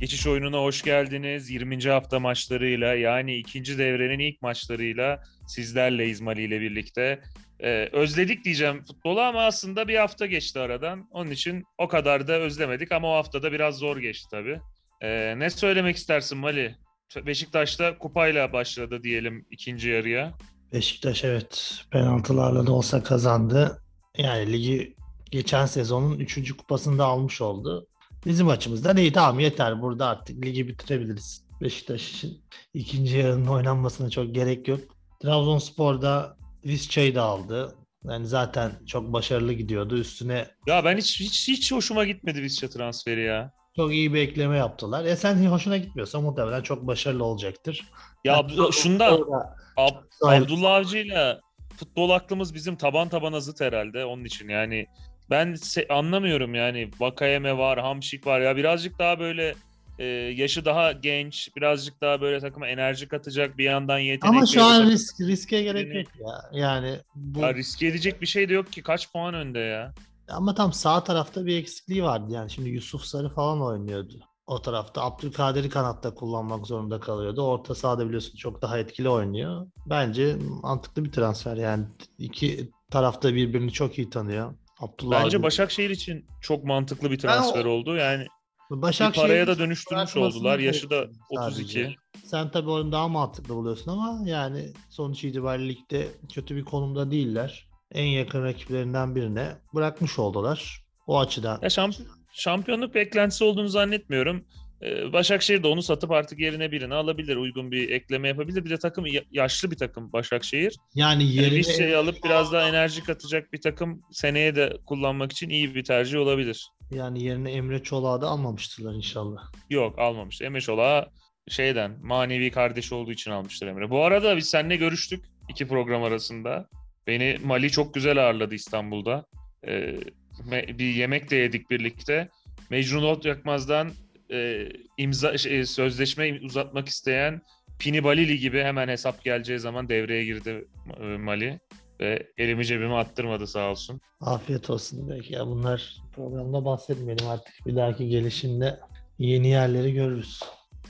Geçiş oyununa hoş geldiniz. 20. hafta maçlarıyla yani ikinci devrenin ilk maçlarıyla sizlerleyiz Mali ile birlikte. Ee, özledik diyeceğim futbolu ama aslında bir hafta geçti aradan. Onun için o kadar da özlemedik ama o haftada biraz zor geçti tabii. Ee, ne söylemek istersin Mali? Beşiktaş'ta kupayla başladı diyelim ikinci yarıya. Beşiktaş evet penaltılarla da olsa kazandı. Yani ligi geçen sezonun 3. kupasını da almış oldu. Bizim açımızdan iyi tamam yeter burada artık ligi bitirebiliriz. Beşiktaş için ikinci yarının oynanmasına çok gerek yok. Trabzonspor'da Visca'yı da aldı. Yani zaten çok başarılı gidiyordu. Üstüne Ya ben hiç hiç hiç hoşuma gitmedi Visca transferi ya. çok iyi bir ekleme yaptılar. E sen hoşuna gitmiyorsa muhtemelen çok başarılı olacaktır. Ya Yani şundan orada Ab-. Abdullah Avcı'yla futbol aklımız bizim taban tabana zıt herhalde onun için yani ben se- anlamıyorum yani Vakayeme var, Hamşik var ya birazcık daha böyle e, yaşı daha genç, birazcık daha böyle takıma enerji katacak bir yandan yetenekli. Ama şu an takım- risk riske gerek yok ya. Yani bu Ya riske edecek bir şey de yok ki kaç puan önde ya. Ama tam sağ tarafta bir eksikliği vardı. Yani şimdi Yusuf Sarı falan oynuyordu. O tarafta Abdülkadir'i kanatta kullanmak zorunda kalıyordu. Orta sahada biliyorsun çok daha etkili oynuyor. Bence mantıklı bir transfer. Yani iki tarafta birbirini çok iyi tanıyor. Abdullah Bence Avcı- Başakşehir için çok mantıklı bir transfer o- oldu. Yani bir Başakşehir'in paraya da dönüştürmüş oldular. Yaşı da bekliyorum sadece. 32. Sen tabii onu daha mantıklı buluyorsun ama yani sonuç itibariyle ligde kötü bir konumda değiller. En yakın rakiplerinden birine bırakmış oldular. O açıdan. Ya şamp- şampiyonluk beklentisi olduğunu zannetmiyorum. Ee, Başakşehir de onu satıp artık yerine birini alabilir. Uygun bir ekleme yapabilir. Bir de takım ya- yaşlı bir takım Başakşehir. Yani Yani yerine Vişça'yı alıp biraz daha enerji katacak bir takım seneye de kullanmak için iyi bir tercih olabilir. Yani yerine Emre Çolak'ı da almamıştırlar inşallah. Yok almamış. Emre Şolak'ı şeyden manevi kardeşi olduğu için almıştır Emre. Bu arada biz seninle görüştük iki program arasında. Beni Mali çok güzel ağırladı İstanbul'da. Ee, bir yemek de yedik birlikte. Mecnun Ot Yakmaz'dan e, imza şey, sözleşme uzatmak isteyen Pini Balili gibi hemen hesap geleceği zaman devreye girdi e, Mali ve elimi cebime attırmadı sağ olsun. Afiyet olsun belki ya bunlar programda bahsetmeyelim artık. Bir dahaki gelişinde yeni yerleri görürüz.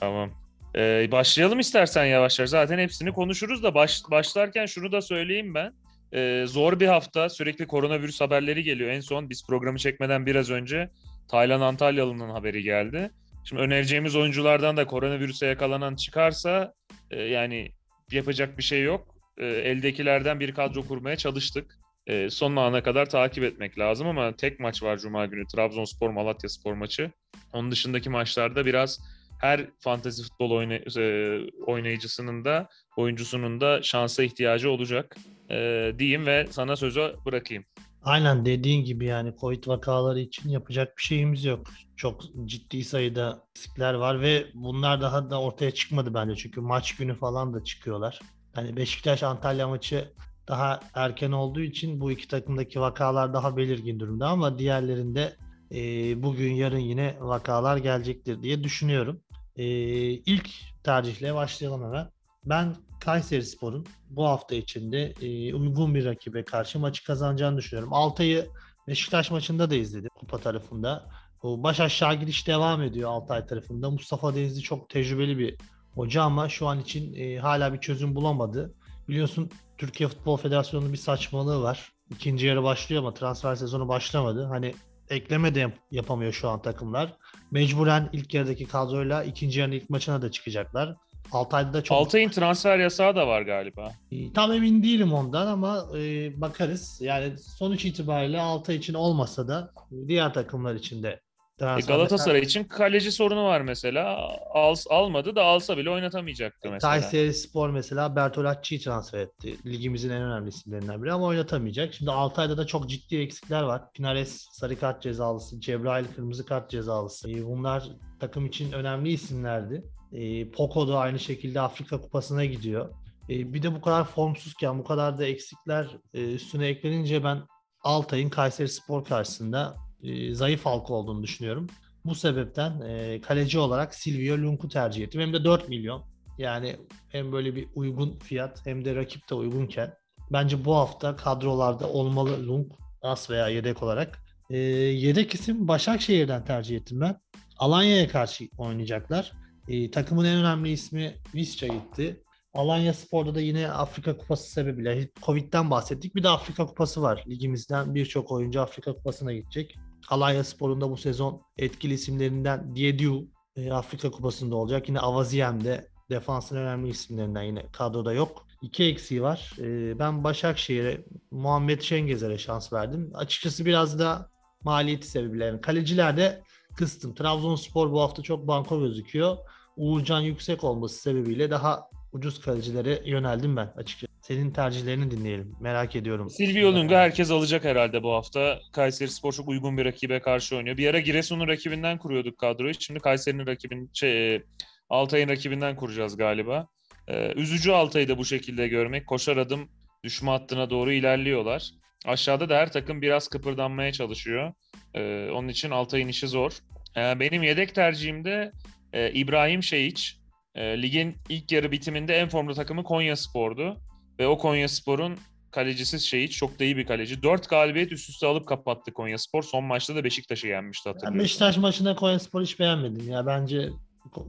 Tamam. Ee, başlayalım istersen yavaş yavaş. Zaten hepsini konuşuruz da baş, başlarken şunu da söyleyeyim ben. Ee, zor bir hafta. Sürekli koronavirüs haberleri geliyor. En son biz programı çekmeden biraz önce Taylan Antalyalı'nın haberi geldi. Şimdi önereceğimiz oyunculardan da koronavirüse yakalanan çıkarsa e, yani yapacak bir şey yok. E, eldekilerden bir kadro kurmaya çalıştık. E, son ana kadar takip etmek lazım ama tek maç var Cuma günü. Trabzonspor Malatya Spor maçı. Onun dışındaki maçlarda biraz her fantezi futbol e, oynayıcısının da oyuncusunun da şansa ihtiyacı olacak e, diyeyim ve sana sözü bırakayım. Aynen dediğin gibi yani Covid vakaları için yapacak bir şeyimiz yok. Çok ciddi sayıda riskler var ve bunlar daha da ortaya çıkmadı bence. Çünkü maç günü falan da çıkıyorlar. Hani Beşiktaş Antalya maçı daha erken olduğu için bu iki takımdaki vakalar daha belirgin durumda ama diğerlerinde e, bugün yarın yine vakalar gelecektir diye düşünüyorum. E, ilk tercihle başlayalım hemen. Ben Kayseri Spor'un bu hafta içinde e, uygun bir rakibe karşı maçı kazanacağını düşünüyorum. Altay'ı Beşiktaş maçında da izledim kupa tarafında. O baş aşağı gidiş devam ediyor Altay tarafında. Mustafa Denizli çok tecrübeli bir hoca ama şu an için e, hala bir çözüm bulamadı. Biliyorsun Türkiye Futbol Federasyonu'nun bir saçmalığı var. İkinci yarı başlıyor ama transfer sezonu başlamadı. Hani ekleme de yap- yapamıyor şu an takımlar. Mecburen ilk yarıdaki kadroyla ikinci yarının ilk maçına da çıkacaklar. Altay'da da çok Altay'ın transfer yasağı da var galiba. Tam emin değilim ondan ama e, bakarız. Yani sonuç itibariyle Altay için olmasa da diğer takımlar için de E, Galatasaray için kaleci sorunu var mesela. Al, almadı da alsa bile oynatamayacaktı mesela. Kayseri Spor mesela Bertolacci'yi transfer etti. Ligimizin en önemli isimlerinden biri ama oynatamayacak. Şimdi Altay'da da çok ciddi eksikler var. Pinares sarı kart cezalısı, Cebrail kırmızı kart cezalısı. E, Bunlar takım için önemli isimlerdi. E, Poco da aynı şekilde Afrika Kupası'na gidiyor. E, bir de bu kadar formsuzken bu kadar da eksikler e, üstüne eklenince ben Altay'ın Kayseri Spor karşısında e, zayıf halka olduğunu düşünüyorum. Bu sebepten e, kaleci olarak Silvio Lunk'u tercih ettim. Hem de 4 milyon. Yani hem böyle bir uygun fiyat hem de rakip de uygunken bence bu hafta kadrolarda olmalı Lunk as veya yedek olarak. E, yedek isim Başakşehir'den tercih ettim ben. Alanya'ya karşı oynayacaklar. E, takımın en önemli ismi Visca gitti. Alanya Spor'da da yine Afrika Kupası sebebiyle Covid'den bahsettik. Bir de Afrika Kupası var. Ligimizden birçok oyuncu Afrika Kupası'na gidecek. Alanya Spor'un da bu sezon etkili isimlerinden Diediu e, Afrika Kupası'nda olacak. Yine Avaziyem de defansın önemli isimlerinden yine kadroda yok. İki eksiği var. E, ben Başakşehir'e Muhammed Şengezer'e şans verdim. Açıkçası biraz da maliyeti sebebiyle. Yani kalecilerde kıstım. Trabzonspor bu hafta çok banko gözüküyor. Uğurcan yüksek olması sebebiyle daha ucuz kalecilere yöneldim ben açıkçası. Senin tercihlerini dinleyelim. Merak ediyorum. Silvio Lunga herkes alacak herhalde bu hafta. Kayseri Spor çok uygun bir rakibe karşı oynuyor. Bir ara Giresun'un rakibinden kuruyorduk kadroyu. Şimdi Kayseri'nin rakibin şey, Altay'ın rakibinden kuracağız galiba. Ee, üzücü Altay'ı da bu şekilde görmek. Koşar adım düşme hattına doğru ilerliyorlar. Aşağıda da her takım biraz kıpırdanmaya çalışıyor. Ee, onun için Altay'ın işi zor. Ee, benim yedek tercihimde e, İbrahim Şehiç. E, ligin ilk yarı bitiminde en formda takımı Konya Spor'du. Ve o Konya Spor'un kalecisi Şehiç çok da iyi bir kaleci. Dört galibiyet üst üste alıp kapattı Konya Spor. Son maçta da Beşiktaş'ı yenmişti hatırlıyorum. Beşiktaş maçında Konya Spor hiç beğenmedim. Ya bence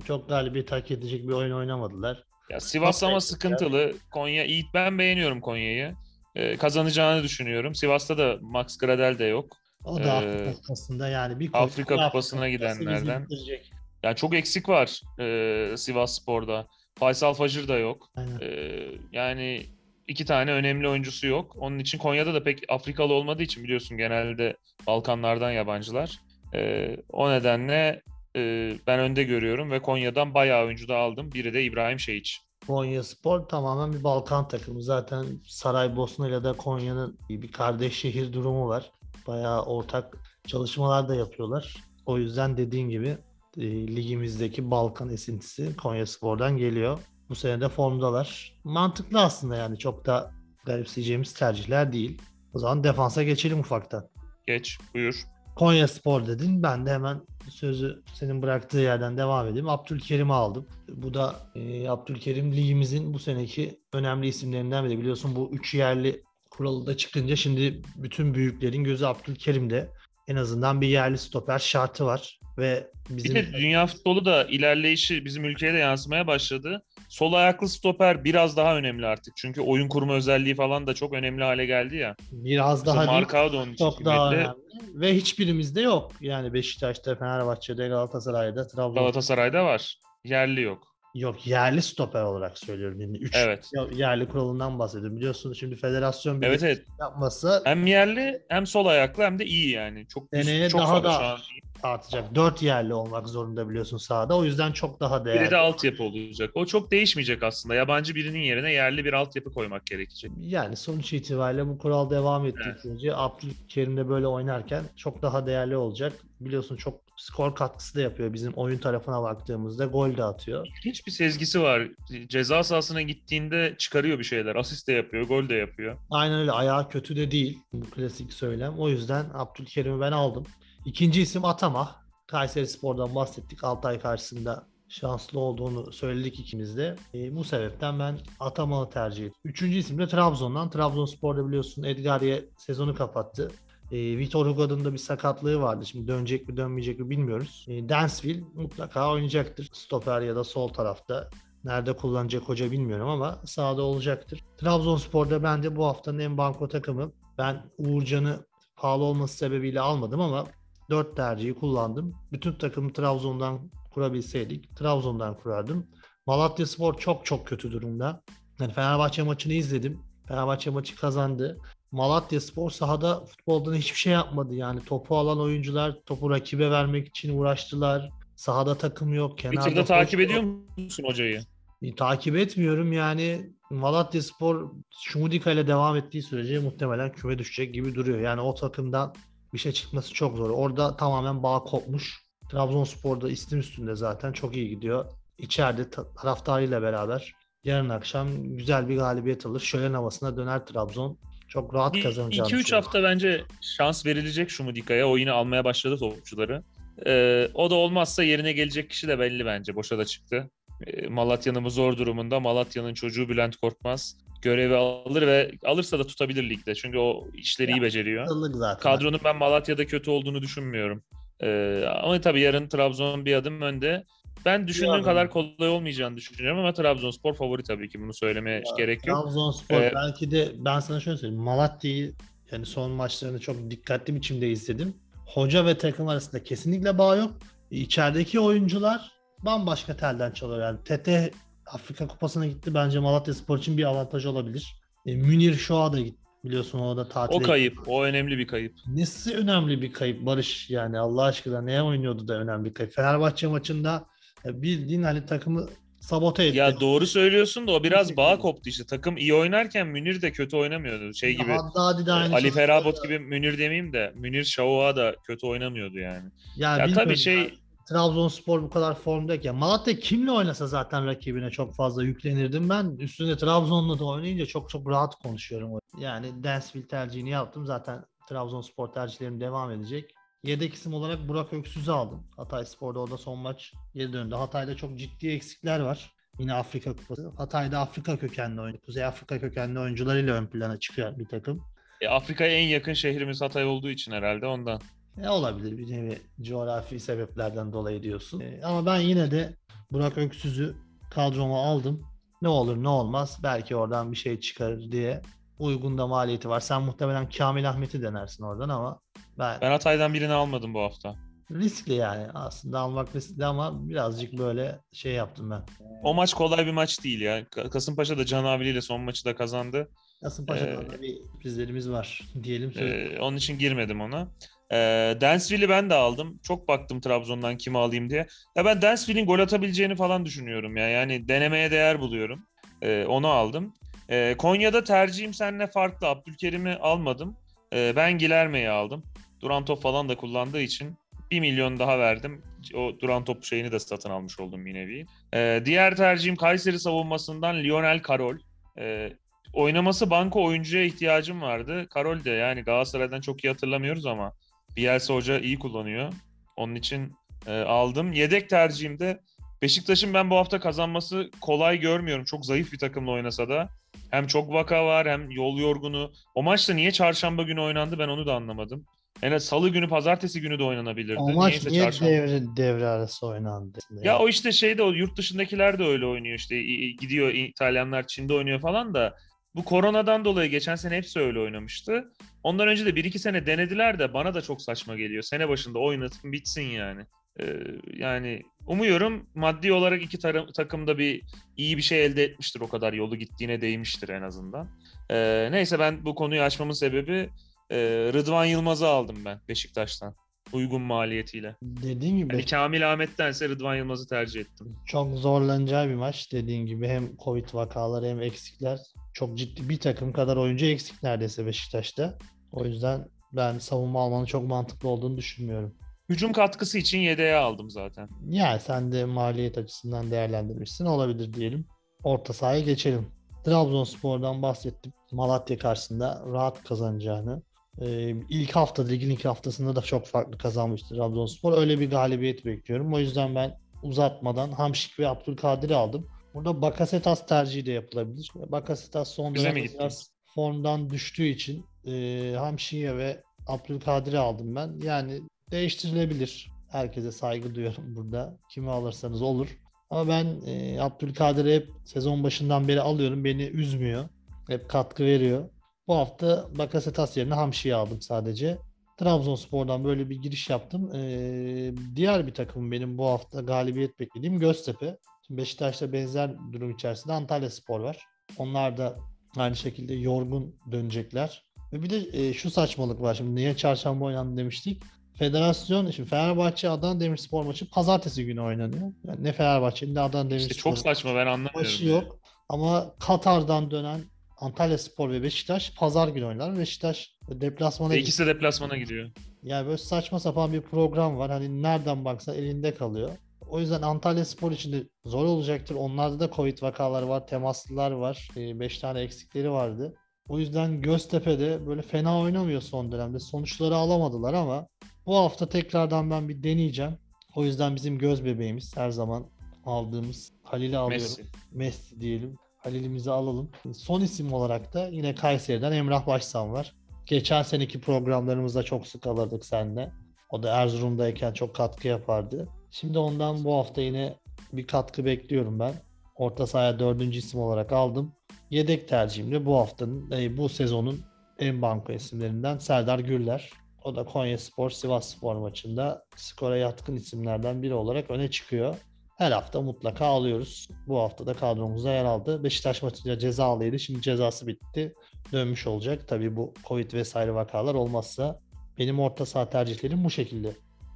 çok galibiyet hak edecek bir oyun oynamadılar. Ya Sivas Çok ama sıkıntılı. Konya iyi. Ben beğeniyorum Konya'yı. Ee, kazanacağını düşünüyorum. Sivas'ta da Max Gradel de yok. O da Ee, Afrika Kupası'nda yani bir Afrika Kupası'na Kupası bizi gidenlerden. bitirecek. Yani çok eksik var e, Sivas Spor'da. Faysal Facır da yok. Aynen. Ee, yani iki tane önemli oyuncusu yok. Onun için Konya'da da pek Afrikalı olmadığı için biliyorsun genelde Balkanlardan yabancılar. Ee, o nedenle e, ben önde görüyorum ve Konya'dan bayağı oyuncu da aldım. Biri de İbrahim Şehiç. Konya Spor tamamen bir Balkan takımı. Zaten Saraybosna ile de Konya'nın bir kardeş şehir durumu var. Bayağı ortak çalışmalar da yapıyorlar. O yüzden dediğin gibi e, ligimizdeki Balkan esintisi Konya Spor'dan geliyor. Bu sene de formdalar. Mantıklı aslında yani çok da garipseyeceğimiz tercihler değil. O zaman defansa geçelim ufaktan. Geç, buyur. Konya Spor dedin. Ben de hemen sözü senin bıraktığı yerden devam edeyim. Abdülkerim'i aldım. Bu da e, Abdülkerim ligimizin bu seneki önemli isimlerinden biri. Biliyorsun bu üç yerli kuralı da çıkınca şimdi bütün büyüklerin gözü Abdülkerim'de. En azından bir yerli stoper şartı var. Ve Bir bizim de dünya futbolu da ilerleyişi bizim ülkeye de yansımaya başladı. Sol ayaklı stoper biraz daha önemli artık. Çünkü oyun kurma özelliği falan da çok önemli hale geldi ya. biraz daha Mesela Marka da onun için çok daha önemli. Ve hiçbirimizde yok. Yani Beşiktaş'ta, Fenerbahçe'de, Galatasaray'da, Trabzon'da Galatasaray'da var. Yerli yok. Yok. Yerli stoper olarak söylüyorum. Yani üç Evet. yerli kuralından bahsediyorum. Biliyorsun şimdi federasyon bir Evet evet. yapmasa Hem yerli hem sol ayaklı hem de iyi yani. Çok Seneye çok daha da artacak. Dört yerli olmak zorunda biliyorsun sahada. O yüzden çok daha değerli. Biri de altyapı olacak. O çok değişmeyecek aslında. Yabancı birinin yerine yerli bir altyapı koymak gerekecek. Yani sonuç itibariyle bu kural devam ettiği Evet. sürece Abdülkerim de böyle oynarken çok daha değerli olacak. Biliyorsun çok skor katkısı da yapıyor bizim oyun tarafına baktığımızda. Gol de atıyor. Hiçbir sezgisi var. Ceza sahasına gittiğinde çıkarıyor bir şeyler. Asist de yapıyor, gol de yapıyor. Aynen öyle. Ayağı kötü de değil. Bu klasik söylem. O yüzden Abdülkerim'i ben aldım. İkinci isim Atama. Kayseri Spor'dan bahsettik. Altay karşısında şanslı olduğunu söyledik ikimiz de. E, bu sebepten ben Ataman'ı tercih ettim. Üçüncü isim de Trabzon'dan. Trabzonspor'da biliyorsun Edgar'ye sezonu kapattı. E, Vitor Hugo'nun da bir sakatlığı vardı. Şimdi dönecek mi dönmeyecek mi bilmiyoruz. E, Dansville mutlaka oynayacaktır. Stoper ya da sol tarafta. Nerede kullanacak hoca bilmiyorum ama sahada olacaktır. Trabzonspor'da bence bu haftanın en banko takımı. Ben Uğurcan'ı pahalı olması sebebiyle almadım ama 4 tercihi kullandım. Bütün takımı Trabzon'dan kurabilseydik Trabzon'dan kurardım. Malatya Spor çok çok kötü durumda. Yani Fenerbahçe maçını izledim. Fenerbahçe maçı kazandı. Malatya Spor sahada futboldan hiçbir şey yapmadı. Yani topu alan oyuncular topu rakibe vermek için uğraştılar. Sahada takım yok. Kenarda Twitter'da koç takip ediyor musun hocayı? E, takip etmiyorum yani Malatya Spor Şumudika ile devam ettiği sürece muhtemelen küme düşecek gibi duruyor. Yani o takımdan bir şey çıkması çok zor. Orada tamamen bağ kopmuş. Trabzonspor'da istim üstünde zaten çok iyi gidiyor. İçeride ta- taraftarıyla beraber yarın akşam güzel bir galibiyet alır. Şölen havasına döner Trabzon. Çok rahat kazanacağını 2-3 düşünüyorum. hafta bence şans verilecek Şumudika'ya. O yine almaya başladı topçuları. Ee, o da olmazsa yerine gelecek kişi de belli bence. Boşa da çıktı. Ee, Malatya'nın bu zor durumunda Malatya'nın çocuğu Bülent Korkmaz görevi alır ve alırsa da tutabilir ligde. Çünkü o işleri iyi beceriyor. Zaten. Kadronun ben Malatya'da kötü olduğunu düşünmüyorum. Ee, ama tabii yarın Trabzon bir adım önde. Ben düşündüğüm adım. kadar kolay olmayacağını düşünüyorum ama Trabzonspor favori tabii ki bunu söylemeye gerek yok. Trabzonspor Ee, belki de ben sana şöyle söyleyeyim. Malatya'yı yani son maçlarını çok dikkatli biçimde izledim. Hoca ve takım arasında kesinlikle bağ yok. İçerideki oyuncular bambaşka telden çalıyor. Yani Tete Afrika Kupası'na gitti. Bence Malatya Spor için bir avantaj olabilir. E, Münir Şoğa da gitti. Biliyorsun o da tatile O kayıp, o önemli bir kayıp. Nesi önemli bir kayıp Barış yani Allah aşkına neye oynuyordu da önemli bir kayıp. Fenerbahçe maçında ya bildiğin hani takımı sabote etti. Ya doğru söylüyorsun da o biraz Kesinlikle. bağ koptu işte. Takım iyi oynarken Münir de kötü oynamıyordu. Şey gibi Haddadi de aynı Ali Ferabot gibi Münir demeyeyim de Münir Şahoua da kötü oynamıyordu yani. Ya, Ya tabii şey ya. Trabzonspor bu kadar formdayken Malatya kimle oynasa zaten rakibine çok fazla yüklenirdim ben. Üstünde Trabzon'la da oynayınca çok çok rahat konuşuyorum. Yani Dansville tercihini yaptım. Zaten Trabzonspor tercihlerim devam edecek. Yedek isim olarak Burak Öksüz'ü aldım. Hatay Spor'da o da son maç geri döndü. Hatay'da çok ciddi eksikler var. Yine Afrika Kupası. Hatay'da Afrika kökenli oyuncu. Kuzey Afrika kökenli oyuncularıyla ön plana çıkıyor bir takım. E, Afrika'ya en yakın şehrimiz Hatay olduğu için herhalde ondan. Ne olabilir bir nevi coğrafi sebeplerden dolayı diyorsun. Ee, ama ben yine de Burak Öksüz'ü kadroma aldım. Ne olur ne olmaz belki oradan bir şey çıkarır diye. Uygun da maliyeti var. Sen muhtemelen Kamil Ahmet'i denersin oradan ama ben, Ben Hatay'dan birini almadım bu hafta. riskli yani. Aslında almak riskli ama birazcık böyle şey yaptım ben. O maç kolay bir maç değil ya. Ka- Kasımpaşa da Can Avli ile son maçı da kazandı. Kasımpaşa'da Ee, bir sürprizlerimiz var diyelim. Ee, onun için girmedim ona. Ee, Dansville'i ben de aldım. Çok baktım Trabzon'dan kimi alayım diye. Ya ben Dansville'in gol atabileceğini falan düşünüyorum ya. Yani denemeye değer buluyorum. Ee, onu aldım. Ee, Konya'da tercihim seninle farklı. Abdülkerim'i almadım. Ee, ben Gilerme'yi aldım. Duran top falan da kullandığı için 1 milyon daha verdim. O duran top şeyini de satın almış oldum bir. Ee, diğer tercihim Kayseri savunmasından Lionel Karol. Ee, oynaması banko oyuncuya ihtiyacım vardı. Karol de yani Galatasaray'dan çok iyi hatırlamıyoruz ama Bielsa Hoca iyi kullanıyor. Onun için e, aldım. Yedek tercihimde Beşiktaş'ın ben bu hafta kazanması kolay görmüyorum. Çok zayıf bir takımla oynasa da. Hem çok vaka var hem yol yorgunu. O maçta niye çarşamba günü oynandı ben onu da anlamadım. Yani salı günü, pazartesi günü de oynanabilirdi. o maç Niyeyse niye çarşamba- devre, devre arası oynandı? ya o işte şeyde o yurt dışındakiler de öyle oynuyor işte gidiyor İtalyanlar Çin'de oynuyor falan da bu koronadan dolayı geçen sene hepsi öyle oynamıştı. Ondan önce de bir iki sene denediler de bana da çok saçma geliyor. Sene başında oynatın bitsin yani. Ee, yani umuyorum maddi olarak iki tar- takım da bir iyi bir şey elde etmiştir o kadar yolu gittiğine değmiştir en azından. Ee, neyse ben bu konuyu açmamın sebebi e, Rıdvan Yılmaz'ı aldım ben Beşiktaş'tan uygun maliyetiyle. Dediğim gibi Yani Kamil Ahmet'tense Rıdvan Yılmaz'ı tercih ettim. çok zorlanacağı bir maç. Dediğin gibi hem Covid vakaları hem eksikler. Çok ciddi bir takım kadar oyuncu eksik neredeyse Beşiktaş'ta. O yüzden ben savunma almanın çok mantıklı olduğunu düşünmüyorum. Hücum katkısı için yedeğe aldım zaten. Yani sen de maliyet açısından değerlendirmişsin. Olabilir diyelim. Orta sahaya geçelim. Trabzonspor'dan bahsettim. Malatya karşısında rahat kazanacağını. Ee, ilk hafta, ligin ilk haftasında da çok farklı kazanmıştı Trabzonspor. Öyle bir galibiyet bekliyorum. O yüzden ben uzatmadan Hamşik ve Abdülkadir'i aldım. Burada Bakasetas tercihi de yapılabilir. Bakasetas son dönemde biraz formdan düştüğü için e, Hamşik'e ve Abdülkadir'i aldım ben. Yani değiştirilebilir. Herkese saygı duyuyorum burada. Kimi alırsanız olur. Ama ben e, Abdülkadir'i hep sezon başından beri alıyorum. Beni üzmüyor. Hep katkı veriyor. Bu hafta Bakasetas yerine Hamşi'yi aldım sadece. Trabzonspor'dan böyle bir giriş yaptım. Ee, diğer bir takım benim bu hafta galibiyet beklediğim Göztepe. Şimdi Beşiktaş'ta benzer durum içerisinde Antalya Spor var. Onlar da aynı şekilde yorgun dönecekler. Ve bir de e, şu saçmalık var. Şimdi niye çarşamba oynandı demiştik. Federasyon, şimdi Fenerbahçe Adana Demirspor maçı pazartesi günü oynanıyor. Yani ne Fenerbahçe ne Adana Demirspor. İşte çok saçma ben anlamıyorum. Maçı yani. yok. Ama Katar'dan dönen Antalya Spor ve Beşiktaş pazar günü oynar. Beşiktaş deplasmana gidiyor. ikisi de deplasmana gidiyor. Yani böyle saçma sapan bir program var. Hani nereden baksan elinde kalıyor. O yüzden Antalya Spor için de zor olacaktır. Onlarda da Covid vakaları var, temaslılar var. 5 tane eksikleri vardı. O yüzden Göztepe'de böyle fena oynamıyor son dönemde. Sonuçları alamadılar ama bu hafta tekrardan ben bir deneyeceğim. O yüzden bizim göz bebeğimiz her zaman aldığımız Halil'i alıyorum. Messi. Messi diyelim. Halil'imizi alalım. Son isim olarak da yine Kayseri'den Emrah Başsan var. Geçen seneki programlarımızda çok sık alırdık seninle. O da Erzurum'dayken çok katkı yapardı. Şimdi ondan bu hafta yine bir katkı bekliyorum ben. Orta sahaya dördüncü isim olarak aldım. Yedek tercihim de bu haftanın, e, bu sezonun en banko isimlerinden Serdar Gürler. O da Konya Spor Sivas Spor maçında skora yatkın isimlerden biri olarak öne çıkıyor. Her hafta mutlaka alıyoruz. Bu hafta da kadromuzda yer aldı. Beşiktaş maçında cezalıydı. Şimdi cezası bitti. Dönmüş olacak. Tabii bu Covid vesaire vakalar olmazsa benim orta saha tercihlerim bu şekilde.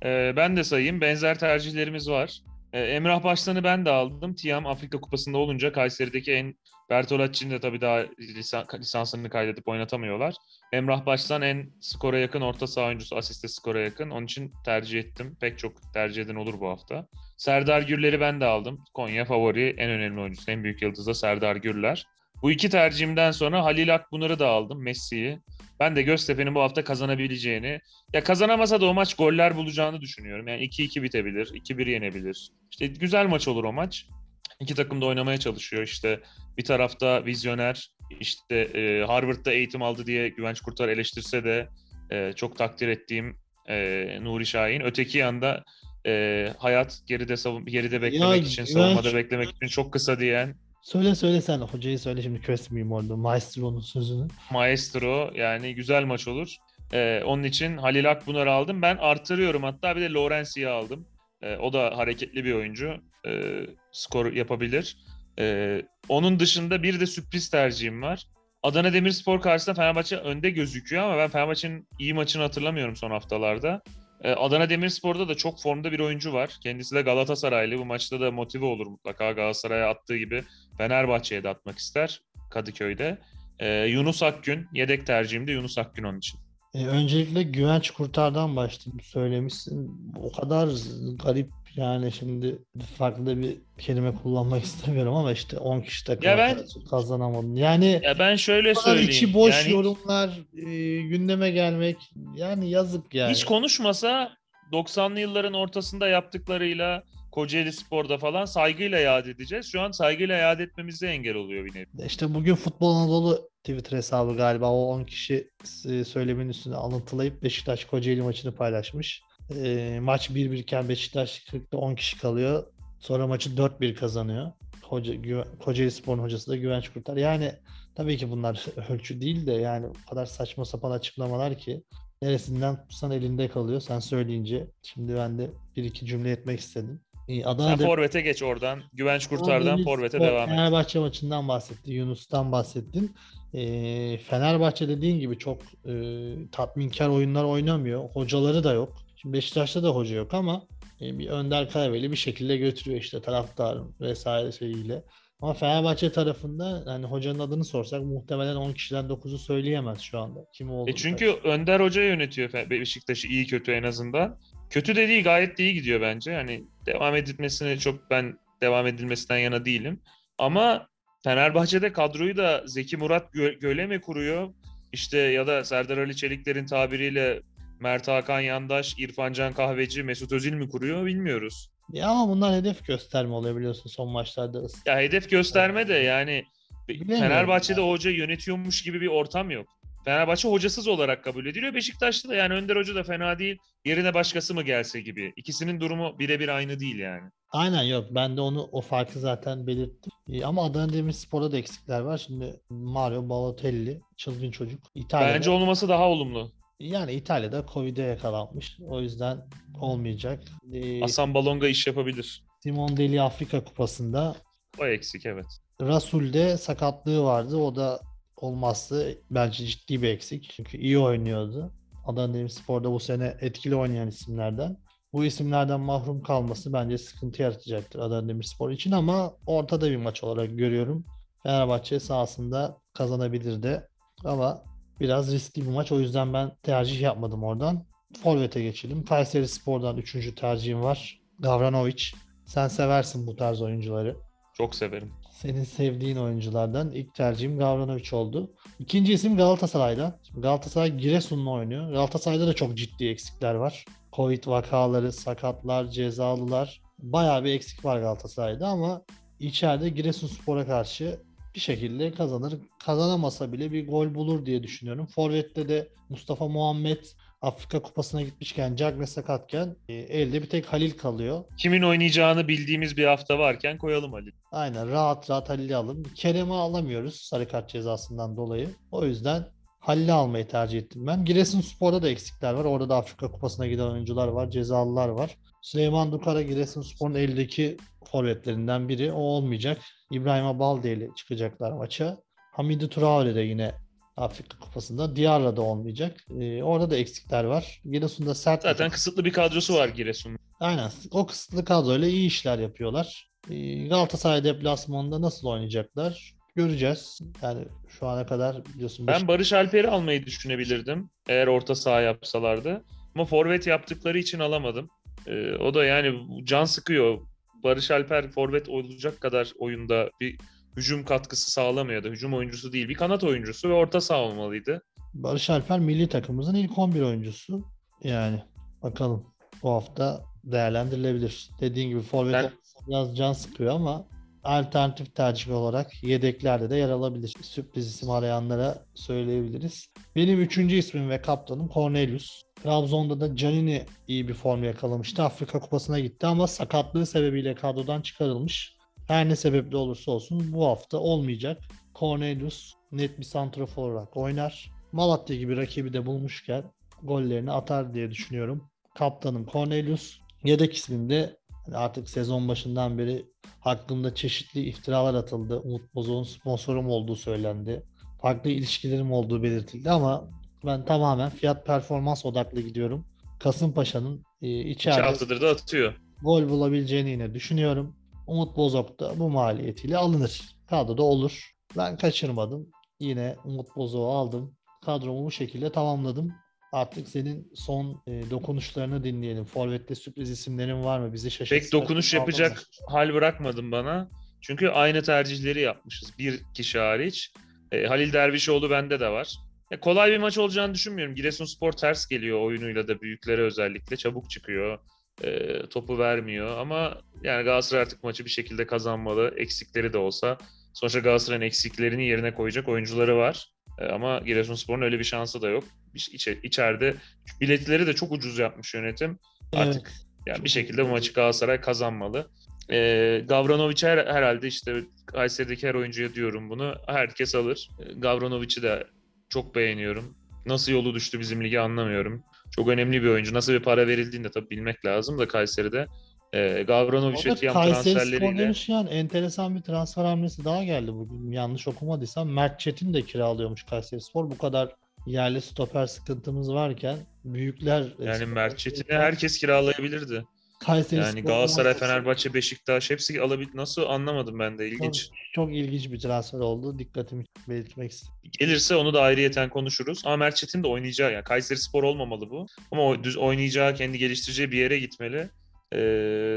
Ee, ben de sayayım. Benzer tercihlerimiz var. Ee, Emrah Baştan'ı ben de aldım. Tiam Afrika Kupası'nda olunca Kayseri'deki en Bertolacci'nin de tabii daha lisan, lisansını kaydedip oynatamıyorlar. Emrah Baştan en skora yakın orta saha oyuncusu, asiste skora yakın. Onun için tercih ettim. Pek çok tercih eden olur bu hafta. Serdar Gürler'i ben de aldım. Konya favori en önemli oyuncusu, en büyük yıldızı da Serdar Gürler. Bu iki tercihimden sonra Halil Akbunar'ı da aldım, Messi'yi. Ben de Göztepe'nin bu hafta kazanabileceğini, ya kazanamasa da o maç goller bulacağını düşünüyorum. Yani 2-2 bitebilir, 2-1 yenebilir. İşte güzel maç olur o maç. İki takım da oynamaya çalışıyor. İşte bir tarafta vizyoner, işte e, Harvard'da eğitim aldı diye Güvenç Kurtar eleştirse de e, çok takdir ettiğim e, Nuri Şahin. Öteki yanda e, hayat geride savun geride beklemek için, Güvenç- savunmada beklemek için çok kısa diyen Söyle söyle sen hocayı söyle şimdi kesmeyeyim orada. Maestro'nun sözünü. Maestro yani güzel maç olur. Ee, onun için Halil Akbunar'ı aldım. Ben artırıyorum hatta bir de Lorenzi'yi aldım. Ee, o da hareketli bir oyuncu. Ee, skor yapabilir. Ee, onun dışında bir de sürpriz tercihim var. Adana Demirspor karşısında Fenerbahçe önde gözüküyor ama ben Fenerbahçe'nin iyi maçını hatırlamıyorum son haftalarda. Ee, Adana Demirspor'da da çok formda bir oyuncu var. Kendisi de Galatasaraylı. Bu maçta da motive olur mutlaka. Galatasaray'a attığı gibi Fenerbahçe'ye de atmak ister Kadıköy'de. Ee, Yunus Akgün, yedek tercihim de Yunus Akgün onun için. E, öncelikle Güvenç Kurtar'dan başlayayım. Söylemişsin. O kadar garip yani şimdi farklı bir kelime kullanmak istemiyorum ama işte 10 kişi takım Ya ben- kazanamadın. Yani Ya ben şöyle söyleyeyim. içi boş yani yorumlar, e, gündeme gelmek yani yazık yani. Hiç konuşmasa 90'lı yılların ortasında yaptıklarıyla Kocaeli Spor'da falan saygıyla yad edeceğiz. Şu an saygıyla yad etmemize engel oluyor bir nevi. İşte bugün Futbol Anadolu Twitter hesabı galiba o 10 kişi e, söylemin üstüne alıntılayıp Beşiktaş Kocaeli maçını paylaşmış. E, maç 1-1 iken Beşiktaş 40'ta 10 kişi kalıyor. Sonra maçı 4-1 kazanıyor. Hoca, Güven- Kocaeli Spor'un hocası da Güvenç Kurtar. Yani tabii ki bunlar ölçü değil de yani o kadar saçma sapan açıklamalar ki neresinden tutsan elinde kalıyor sen söyleyince. Şimdi ben de bir iki cümle etmek istedim. E, Adana Sen Forvet'e geç oradan. Güvenç Kurtar'dan Forvet'e Spor, devam et. Fenerbahçe maçından bahsetti. Yunus'tan bahsettin. Ee, Fenerbahçe dediğin gibi çok e, tatminkar oyunlar oynamıyor. Hocaları da yok. Şimdi Beşiktaş'ta da hoca yok ama e, bir Önder Karaveli bir şekilde götürüyor işte taraftarın vesaire şeyiyle. Ama Fenerbahçe tarafında yani hocanın adını sorsak muhtemelen 10 kişiden 9'u söyleyemez şu anda. Kim olduğunu. E çünkü Önder Hoca yönetiyor Beşiktaş'ı iyi kötü en azından. Kötü de değil gayet de iyi gidiyor bence. Hani devam edilmesine çok ben devam edilmesinden yana değilim. Ama Fenerbahçe'de kadroyu da Zeki Murat Gö- Göle mi kuruyor? İşte ya da Serdar Ali Çelikler'in tabiriyle Mert Hakan Yandaş, İrfan Can Kahveci, Mesut Özil mi kuruyor bilmiyoruz. Ya ama bunlar hedef gösterme oluyor biliyorsun son maçlarda. Ya hedef gösterme de yani Bilemiyorum Fenerbahçe'de ya. hoca yönetiyormuş gibi bir ortam yok. Fenerbahçe hocasız olarak kabul ediliyor. Beşiktaş'ta da yani Önder Hoca da fena değil. Yerine başkası mı gelse gibi. İkisinin durumu birebir aynı değil yani. Aynen yok. Ben de onu o farkı zaten belirttim. Ee, ama Adana Demirspor'da da eksikler var. Şimdi Mario Balotelli çılgın çocuk. İtalya'da, Bence olması daha olumlu. Yani İtalya'da Covid'e yakalanmış. O yüzden olmayacak. Ee, Hasan Balonga iş yapabilir. Simon Deli Afrika Kupası'nda O eksik evet. Rasul'de sakatlığı vardı. O da olmazsa bence ciddi bir eksik. Çünkü iyi oynuyordu. Adana Demirspor'da bu sene etkili oynayan isimlerden. Bu isimlerden mahrum kalması bence sıkıntı yaratacaktır Adana Demirspor için ama ortada bir maç olarak görüyorum. Fenerbahçe sahasında kazanabilir de ama biraz riskli bir maç. O yüzden ben tercih yapmadım oradan. Forvet'e geçelim. Kayseri Spor'dan üçüncü tercihim var. Gavranovic. Sen seversin bu tarz oyuncuları. Çok severim. Senin sevdiğin oyunculardan ilk tercihim Gavranovic oldu. İkinci isim Galatasaray'dan. Şimdi Galatasaray Giresun'la oynuyor. Galatasaray'da da çok ciddi eksikler var. Covid vakaları, sakatlar, cezalılar. Bayağı bir eksik var Galatasaray'da ama içeride Giresunspor'a karşı bir şekilde kazanır. Kazanamasa bile bir gol bulur diye düşünüyorum. Forvet'te de Mustafa Muhammed Afrika Kupası'na gitmişken Cagne sakatken e, elde bir tek Halil kalıyor. Kimin oynayacağını bildiğimiz bir hafta varken koyalım Ali. Aynen rahat rahat Halil'i alın. Kerem'i alamıyoruz sarı kart cezasından dolayı. O yüzden Halil'i almayı tercih ettim ben. Giresunspor'da da eksikler var. Orada da Afrika Kupası'na giden oyuncular var. Cezalılar var. Süleyman Dukara Giresunspor'un eldeki forvetlerinden biri. O olmayacak. İbrahim Abalde ile çıkacaklar maça. Hamidi Traore de yine Afrika Kupası'nda. Diyarra da olmayacak. Ee, orada da eksikler var. Giresun'da sert Zaten kısıtlı bir kadrosu var Giresun'un. Aynen. O kısıtlı kadroyla iyi işler yapıyorlar. Ee, Galatasaray deplasmanında nasıl oynayacaklar? Göreceğiz. Yani şu ana kadar biliyorsun. Ben Barış Alper'i almayı düşünebilirdim. Eğer orta saha yapsalardı. Ama forvet yaptıkları için alamadım. Ee, o da yani can sıkıyor. Barış Alper forvet olacak kadar oyunda bir hücum katkısı sağlamıyor da hücum oyuncusu değil. Bir kanat oyuncusu ve orta saha olmalıydı. Barış Alper milli takımımızın ilk 11 oyuncusu. Yani bakalım bu hafta değerlendirilebilir. Dediğin gibi forvet Ben- biraz can sıkıyor ama alternatif tercih olarak yedeklerde de yer alabilir. Sürpriz isim arayanlara söyleyebiliriz. Benim üçüncü ismim ve kaptanım Cornelius. Trabzon'da da Canini iyi bir form yakalamıştı. Afrika Kupası'na gitti ama sakatlığı sebebiyle kadrodan çıkarılmış. Her ne sebeple olursa olsun bu hafta olmayacak. Cornelius net bir santrafor olarak oynar. Malatya gibi rakibi de bulmuşken gollerini atar diye düşünüyorum. Kaptanım Cornelius. Yedek isminde artık sezon başından beri hakkında çeşitli iftiralar atıldı. Umut Bozok'un sponsorum olduğu söylendi. Farklı ilişkilerim olduğu belirtildi ama ben tamamen fiyat performans odaklı gidiyorum. Kasımpaşa'nın e, İki içeride haftadır da atıyor. gol bulabileceğini yine düşünüyorum. Umut Bozok da bu maliyetiyle alınır. Kadroda olur. Ben kaçırmadım. Yine Umut Bozok'u aldım. Kadromu bu şekilde tamamladım. Artık senin son e, dokunuşlarını dinleyelim. Forvet'te sürpriz isimlerin var mı? Bizi şaşırtacak. Pek dokunuş yapacak hal bırakmadın bana. Çünkü aynı tercihleri yapmışız. Bir kişi hariç. E, Halil Dervişoğlu bende de var. E, kolay bir maç olacağını düşünmüyorum. Giresunspor ters geliyor oyunuyla da büyüklere özellikle. Çabuk çıkıyor. E, topu vermiyor. Ama yani Galatasaray artık maçı bir şekilde kazanmalı. Eksikleri de olsa. Sonuçta Galatasaray'ın eksiklerini yerine koyacak oyuncuları var. E, ama Giresunspor'un öyle bir şansı da yok. Bir- içe- içeride biletleri de çok ucuz yapmış yönetim. Artık Evet. yani bir şekilde bu maçı Galatasaray kazanmalı. Ee, Gavranovic her, herhalde işte Kayseri'deki her oyuncuya diyorum bunu. Herkes alır. Ee, Gavranovic'i de çok beğeniyorum. Nasıl yolu düştü bizim lige anlamıyorum. Çok önemli bir oyuncu. Nasıl bir para verildiğini de tabii bilmek lazım da Kayseri'de. Ee, Gavranovic ve Tiam transferleriyle demişken enteresan bir transfer hamlesi daha geldi bugün. Yanlış okumadıysam Mert Çetin de kiralıyormuş Kayseri Spor. Bu kadar yerli stoper sıkıntımız varken büyükler yani Mert Çetin'i herkes kiralayabilirdi. Kayseri Yani Spor- Galatasaray, Fenerbahçe, Beşiktaş hepsi alabildi. Nasıl anlamadım ben de. çok, İlginç. çok ilginç bir transfer oldu. Dikkatimi belirtmek istedim. Gelirse onu da ayrıyeten konuşuruz. Ama Mert Çetin de oynayacağı yani Kayseri Spor olmamalı bu. Ama o düz oynayacağı, kendi geliştireceği bir yere gitmeli. Ee,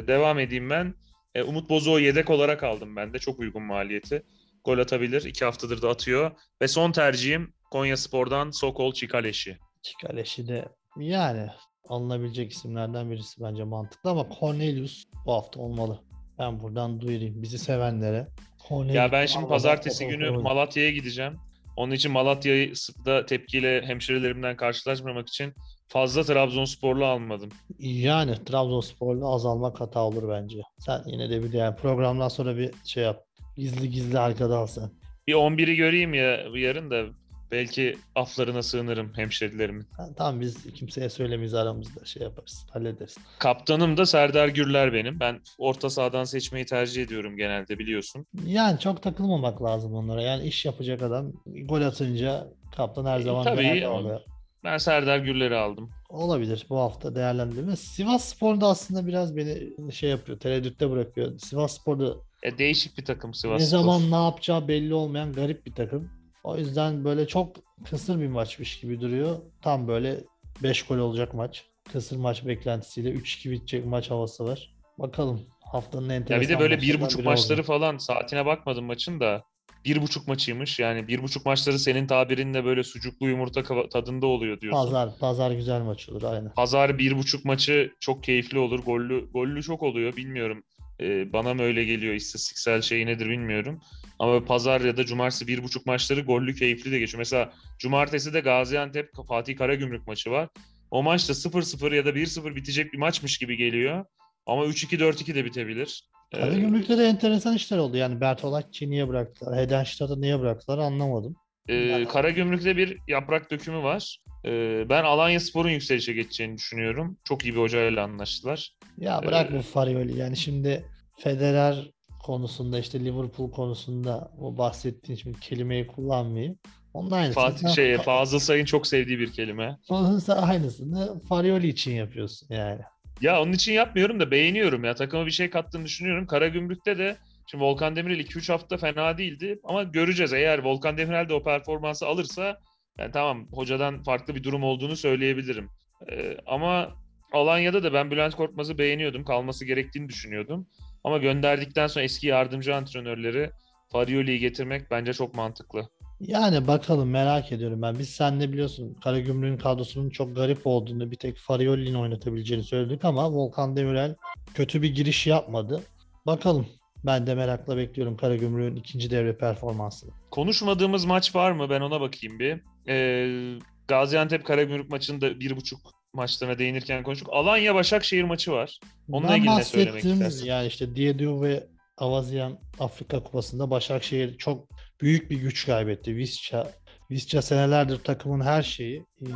devam edeyim ben. Ee, Umut Bozok'u yedek olarak aldım ben de. Çok uygun maliyeti. Gol atabilir. İki haftadır da atıyor. Ve son tercihim Konya Spor'dan Sokol Çikaleşi. Çikaleşi de yani alınabilecek isimlerden birisi bence mantıklı ama Cornelius bu hafta olmalı. Ben buradan duyurayım bizi sevenlere. Cornelius Ya ben şimdi pazartesi günü. Malatya'ya gideceğim. Onun için Malatya'da tepkiyle hemşerilerimden karşılaşmamak için fazla Trabzonsporlu almadım. Yani Trabzonspor'la azalmak hata olur bence. Sen yine de bir de yani programdan sonra bir şey yap. Gizli gizli arkada al sen. Bir 11'i göreyim ya yarın da belki aflarına sığınırım hemşerilerimin. Ha, tamam biz kimseye söylemeyiz aramızda şey yaparız. Hallederiz. Kaptanım da Serdar Gürler benim. Ben orta sahadan seçmeyi tercih ediyorum genelde biliyorsun. Yani çok takılmamak lazım onlara. Yani iş yapacak adam gol atınca kaptan her E, zaman tabii, değerli o- oluyor. Ben Serdar Gürler'i aldım. Olabilir bu hafta değerlendirme. Sivas Spor da aslında biraz beni şey yapıyor, tereddütte bırakıyor. Sivas Spor da E, değişik bir takım Sivas ne Spor. zaman ne yapacağı belli olmayan garip bir takım. O yüzden böyle çok kısır bir maçmış gibi duruyor. Tam böyle 5 gol olacak maç. Kısır maç beklentisiyle 3-2 bitecek maç havası var. Bakalım haftanın enteresan Ya bir de böyle bir buçuk maçları oldu. falan saatine bakmadım maçın da. Bir buçuk maçıymış yani bir buçuk maçları senin tabirinle böyle sucuklu yumurta tadında oluyor diyorsun. Pazar, pazar güzel maç olur aynen. Pazar bir buçuk maçı çok keyifli olur. Gollü, gollü çok oluyor bilmiyorum. Ee, bana mı öyle geliyor istatistiksel şey nedir bilmiyorum. Ama pazar ya da cumartesi bir buçuk maçları gollü keyifli de geçiyor. Mesela cumartesi de Gaziantep Fatih Karagümrük maçı var. o maç da 0-0 ya da 1-0 bitecek bir maçmış gibi geliyor. Ama 3-2 4-2 de bitebilir. Ee, Karagümrük'te de enteresan işler oldu. Yani Bertolacci'yi niye bıraktılar? Hedenstadt'ı niye bıraktılar anlamadım. e, Karagümrük'te bir yaprak dökümü var. Ee, ben Alanya Spor'un yükselişe geçeceğini düşünüyorum. Çok iyi bir hocayla anlaştılar. Ya bırak Ee, bu Farioli. Yani şimdi Federer konusunda işte Liverpool konusunda o bahsettiğin şimdi kelimeyi kullanmayayım. Onun aynısını Fatih şey Fazıl Say'ın çok sevdiği bir kelime. Onun sen aynısını Farioli için yapıyorsun yani. Ya onun için yapmıyorum da beğeniyorum ya. Takıma bir şey kattığını düşünüyorum. Karagümrük'te de şimdi Volkan Demirel 2-3 hafta fena değildi ama göreceğiz. Eğer Volkan Demirel de o performansı alırsa yani tamam hocadan farklı bir durum olduğunu söyleyebilirim. Ee, ama Alanya'da da ben Bülent Korkmaz'ı beğeniyordum. Kalması gerektiğini düşünüyordum. Ama gönderdikten sonra eski yardımcı antrenörleri Farioli'yi getirmek bence çok mantıklı. Yani bakalım merak ediyorum ben. Biz seninle biliyorsun Karagümrük'ün kadrosunun çok garip olduğunu bir tek Farioli'nin oynatabileceğini söyledik ama Volkan Demirel kötü bir giriş yapmadı. Bakalım. Ben de merakla bekliyorum Karagümrük'ün ikinci devre performansını. Konuşmadığımız maç var mı? Ben ona bakayım bir. Ee, Gaziantep Karagümrük maçında bir buçuk maçlarına değinirken konuştuk. Alanya Başakşehir maçı var. Onunla ben ilgili ne söylemek istersin? yani işte Diediu ve Avazian Afrika Kupası'nda Başakşehir çok büyük bir güç kaybetti. Visca, Visca senelerdir takımın her şeyi. Ee,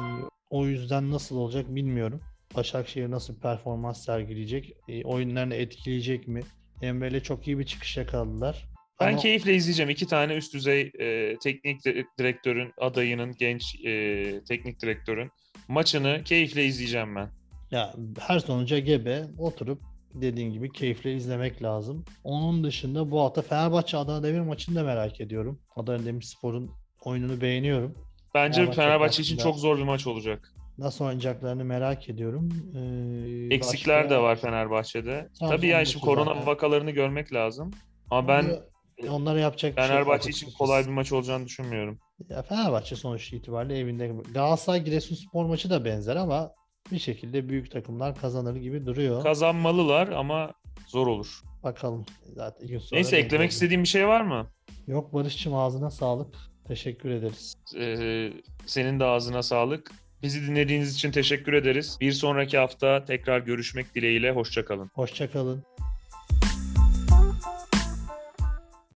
o yüzden nasıl olacak bilmiyorum. Başakşehir nasıl bir performans sergileyecek? Ee, oyunlarını etkileyecek mi? Emre'yle çok iyi bir çıkış yakaladılar. Ben Ama- keyifle izleyeceğim. İki tane üst düzey e, teknik di- direktörün adayının, genç e, teknik direktörün maçını keyifle izleyeceğim ben. Ya her sonuca gebe oturup dediğin gibi keyifle izlemek lazım. Onun dışında bu hafta Fenerbahçe Adana Demir maçını da merak ediyorum. Adana Demirspor'un oyununu beğeniyorum. Bence Fenerbahçe Fenerbahçe için çok zor bir maç olacak. Nasıl oynayacaklarını merak ediyorum. Ee, Eksikler başka- de var Fenerbahçe'de. Trabzon Tabii yani şimdi korona zaten. vakalarını görmek lazım. Ama ben Onlara- yapacak şey Fenerbahçe için açıkçası. kolay bir maç olacağını düşünmüyorum. Ya Fenerbahçe sonuç itibariyle evinde. Galatasaray Giresunspor maçı da benzer ama bir şekilde büyük takımlar kazanır gibi duruyor. Kazanmalılar ama zor olur. Bakalım. Zaten gün sonra Neyse eklemek olacak. istediğim bir şey var mı? Yok Barış'cığım ağzına sağlık. Teşekkür ederiz. Ee, senin de ağzına sağlık. Bizi dinlediğiniz için teşekkür ederiz. Bir sonraki hafta tekrar görüşmek dileğiyle. Hoşçakalın. Hoşçakalın.